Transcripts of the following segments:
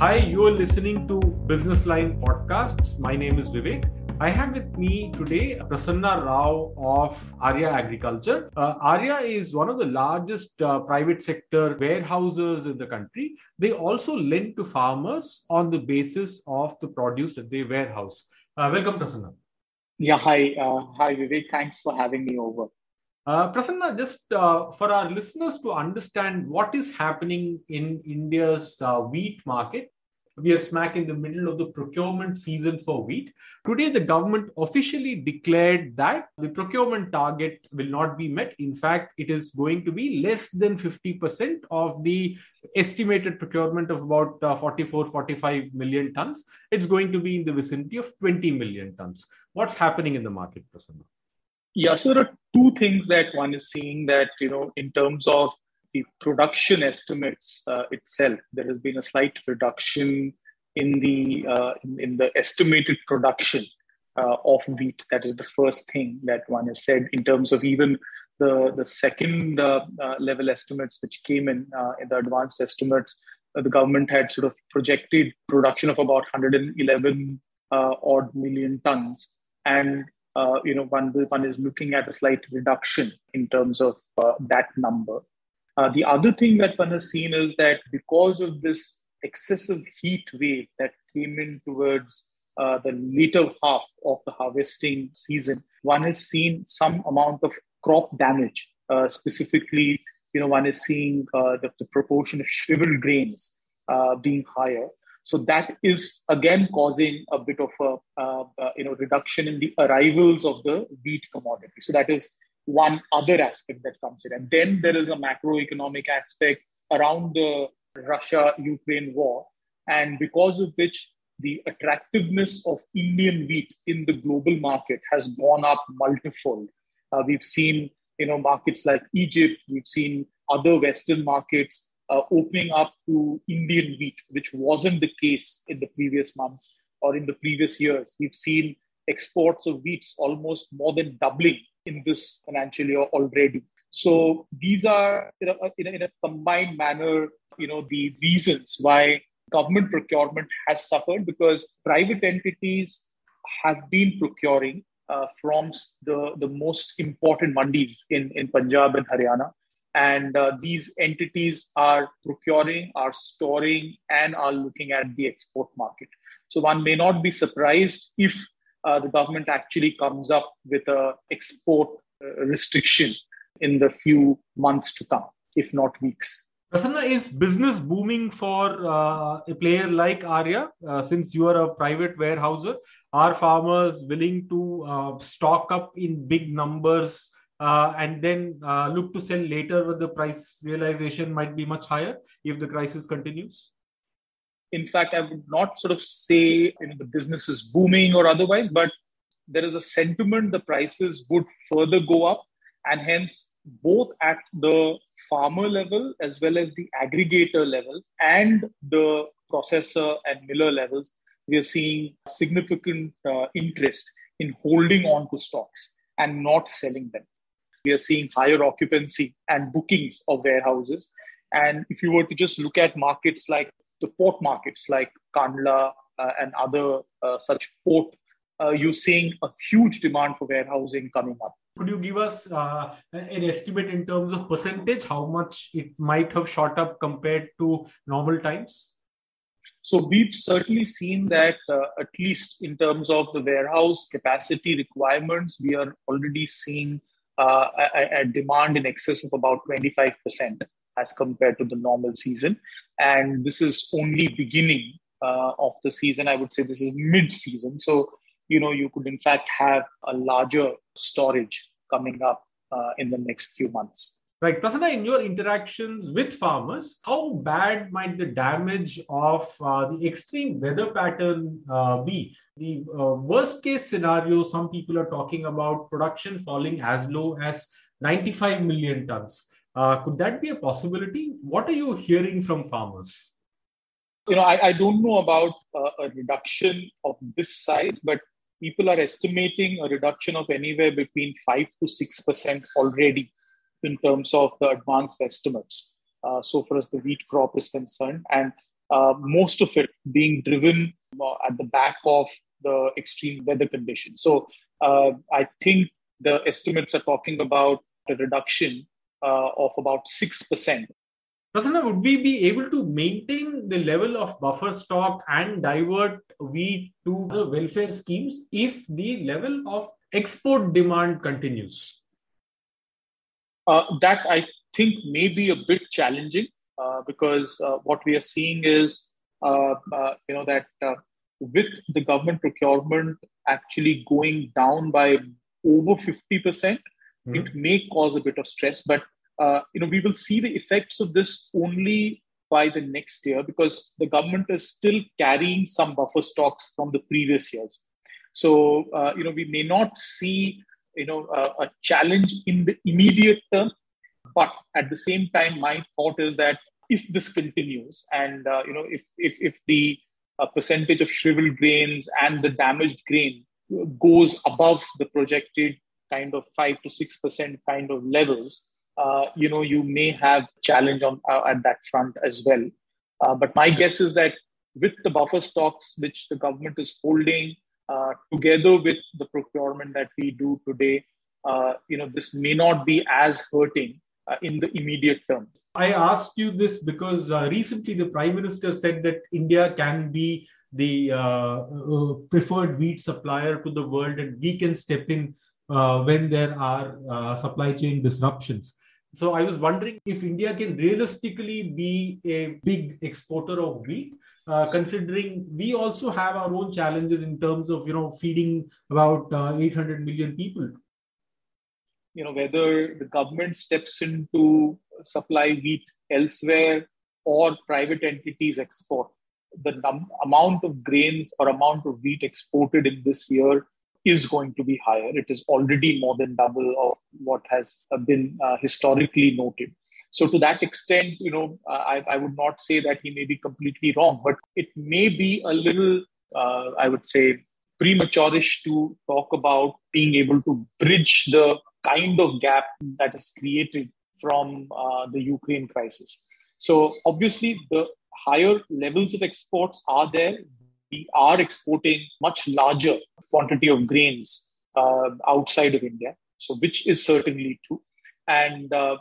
Hi, you are listening to Business Line Podcasts. My name is Vivek. I have with me today Prasanna Rao of Arya Agriculture. Uh, Arya is one of the largest uh, private sector warehouses in the country. They also lend to farmers on the basis of the produce that they warehouse. Uh, welcome, Prasanna. Yeah, hi. Uh, hi, Vivek. Thanks for having me over. Uh, Prasanna, just uh, for our listeners to understand what is happening in India's uh, wheat market, we are smack in the middle of the procurement season for wheat. Today, the government officially declared that the procurement target will not be met. In fact, it is going to be less than 50% of the estimated procurement of about uh, 44, 45 million tons. It's going to be in the vicinity of 20 million tons. What's happening in the market, Prasanna? Yeah, so there are two things that one is seeing that, you know, in terms of the production estimates uh, itself, there has been a slight reduction in the uh, in, in, the estimated production uh, of wheat. That is the first thing that one has said in terms of even the the second uh, uh, level estimates which came in uh, in the advanced estimates. the government had sort of projected production of about 111 odd million tons, and uh, you know, one, one is looking at a slight reduction in terms of uh, that number. Uh, the other thing that one has seen is that because of this excessive heat wave that came in towards uh, the later half of the harvesting season, one has seen some amount of crop damage. Uh, specifically, you know, one is seeing the, the, proportion of shriveled grains being higher. So that is again causing a bit of a uh, uh, you know reduction in the arrivals of the wheat commodity. So that is one other aspect that comes in, and then there is a macroeconomic aspect around the Russia-Ukraine war, and because of which the attractiveness of Indian wheat in the global market has gone up multifold. Uh, we've seen you know markets like Egypt, we've seen other Western markets uh, opening up to Indian wheat, which wasn't the case in the previous months or in the previous years. We've seen exports of wheats almost more than doubling in this financial year already. So these are, in a, in a, in a combined manner, you know, the reasons why government procurement has suffered because private entities have been procuring uh, from the, the most important mandis in, in Punjab and Haryana and uh, these entities are procuring, are storing, and are looking at the export market. So one may not be surprised if uh, the government actually comes up with a export uh, restriction in the few months to come, if not weeks. Prasanna, is business booming for uh, a player like Arya? Uh, since you are a private warehouser, are farmers willing to uh, stock up in big numbers uh, and then uh, look to sell later when the price realization might be much higher if the crisis continues? In fact, I would not sort of say you know, the business is booming or otherwise, but there is a sentiment the prices would further go up, and hence both at the farmer level as well as the aggregator level and the processor and miller levels, we are seeing significant uh, interest in holding on to stocks and not selling them we are seeing higher occupancy and bookings of warehouses. And if you were to just look at markets like the port markets like Kandla uh, and other uh, such port, uh, you're seeing a huge demand for warehousing coming up. Could you give us uh, an estimate in terms of percentage, how much it might have shot up compared to normal times? So we've certainly seen that uh, at least in terms of the warehouse capacity requirements, we are already seeing uh, a, a, demand in excess of about 25% as compared to the normal season. And this is only beginning uh, of the season. I would say this is mid-season. So, you know, you could in fact have a larger storage coming up uh, in the next few months. Right. Prasanna, in your interactions with farmers, how bad might the damage of uh, the extreme weather pattern uh, be? The uh, worst case scenario, some people are talking about production falling as low as 95 million tons. Uh, could that be a possibility? What are you hearing from farmers? You know, I, I don't know about uh, a reduction of this size, but people are estimating a reduction of anywhere between 5 to 6% already in terms of the advanced estimates. Uh, so far as the wheat crop is concerned, and uh, most of it being driven uh, at the back of the extreme weather conditions. So uh, I think the estimates are talking about a reduction uh, of about 6%. Prasanna, would we be able to maintain the level of buffer stock and divert wheat to the welfare schemes if the level of export demand continues? Uh, that I think may be a bit challenging uh, because uh, what we are seeing is, uh, uh, you know, that uh, with the government procurement actually going down by over 50%, mm hmm it may cause a bit of stress. But, you know, we will see the effects of this only by the next year because the government is still carrying some buffer stocks from the previous years. So, uh, you know, we may not see, you know, a, a challenge in the immediate term, but at the same time, my thought is that if this continues and, uh, you know, if, if, if the uh, percentage of shriveled grains and the damaged grain goes above the projected kind of 5 to 6% kind of levels, uh, you know, you may have challenge on uh, at that front as well. Uh, but my guess is that with the buffer stocks which the government is holding, uh, together with the procurement that we do today, uh, you know, this may not be as hurting uh, in the immediate term. I asked you this because recently the Prime Minister said that India can be the preferred wheat supplier to the world and we can step in when there are supply chain disruptions. So I was wondering if India can realistically be a big exporter of wheat, uh, considering we also have our own challenges in terms of you know feeding about uh, 800 million people. You know whether the government steps in to supply wheat elsewhere or private entities export. The num- amount of grains or amount of wheat exported in this year is going to be higher. It is already more than double of what has been uh, historically noted. So, to that extent, you know, uh, I, I, would not say that he may be completely wrong, but it may be a little, uh, I would say, premature-ish to talk about being able to bridge the kind of gap that is created from uh, the Ukraine crisis. So, obviously, the higher levels of exports are there we are exporting much larger quantity of grains uh, outside of India, so which is certainly true. And uh,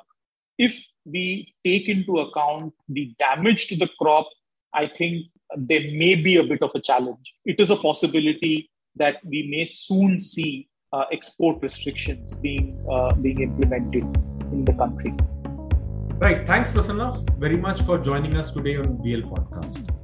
if we take into account the damage to the crop, I think there may be a bit of a challenge. It is a possibility that we may soon see uh, export restrictions being uh, being implemented in the country. Right. Thanks, Prasanna, very much for joining us today on BL Podcast.